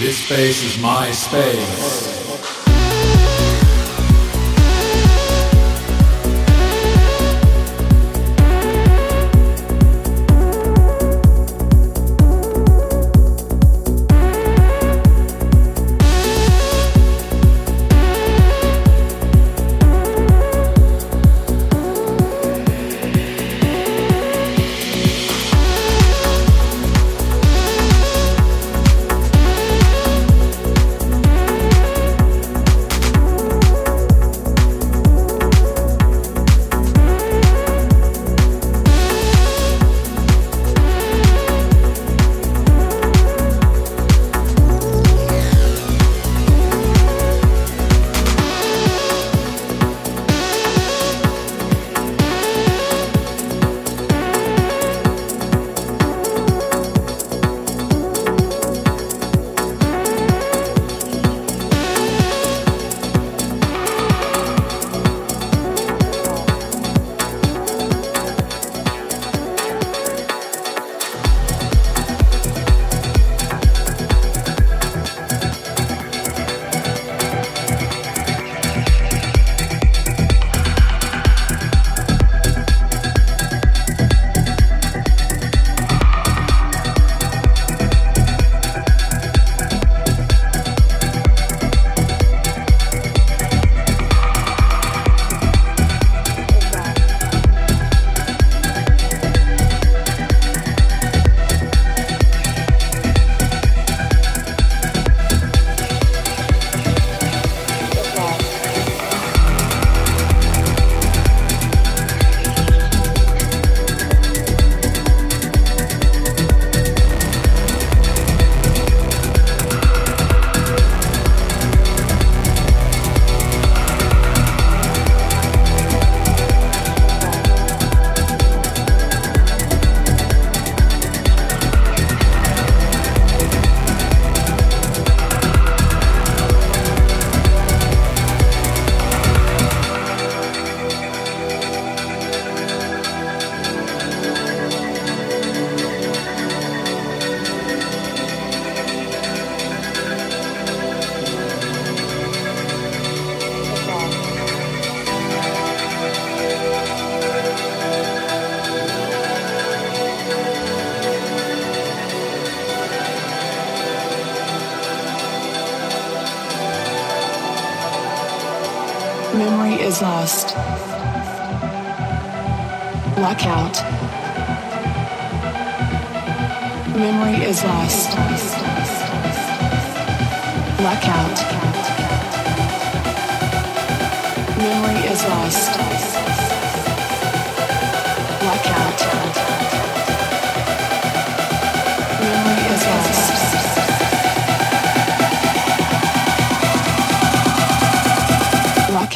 This space is my space.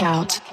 Blackout.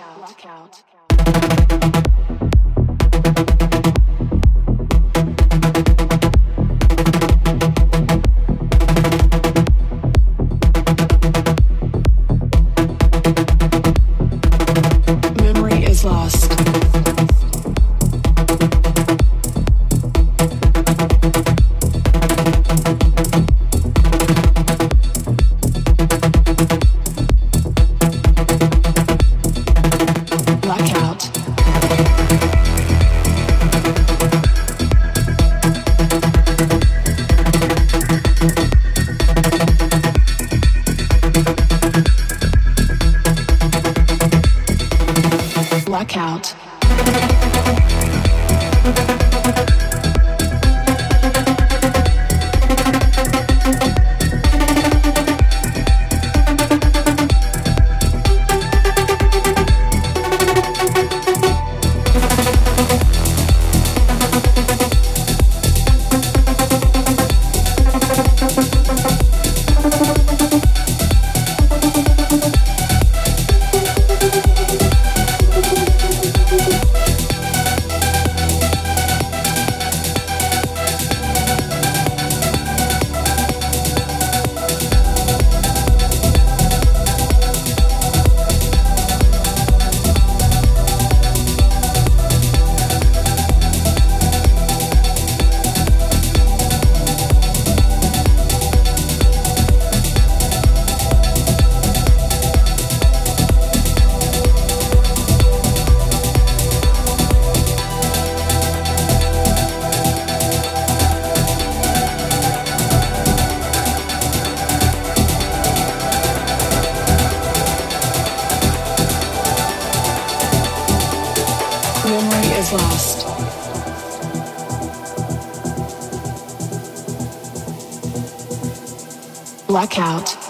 Blackout.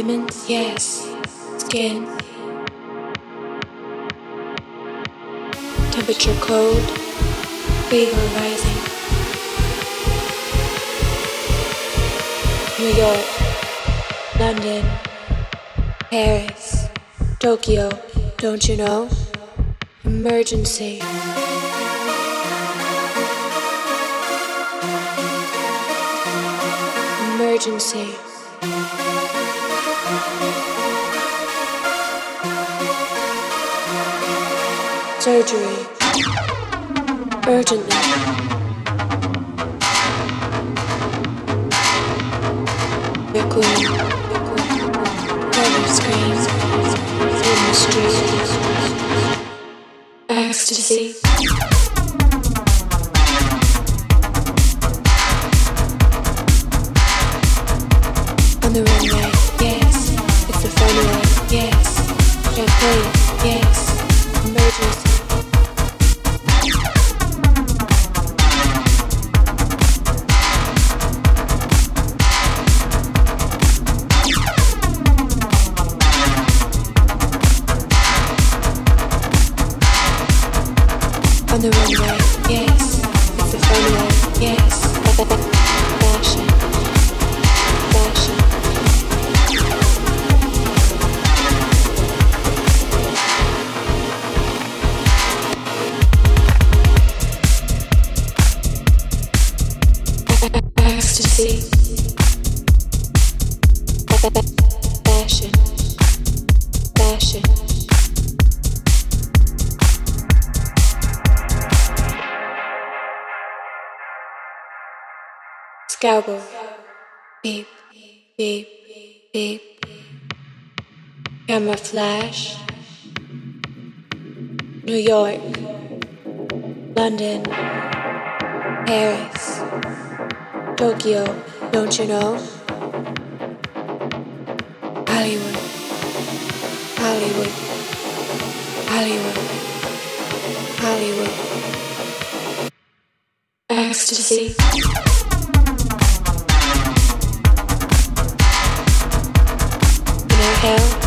Yes. Skin. Temperature cold. Fever rising. New York. London. Paris. Tokyo. Don't you know? Emergency. Emergency. Surgery. Urgently. Requiem. Murder screams. In the street. Ecstasy. On the runway, Camera flash. New York. London. Paris. Tokyo. Don't you know? Hollywood. Hollywood. Hollywood. Hollywood. Ecstasy. You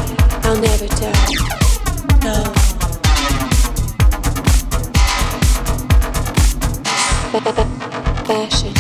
Fashion.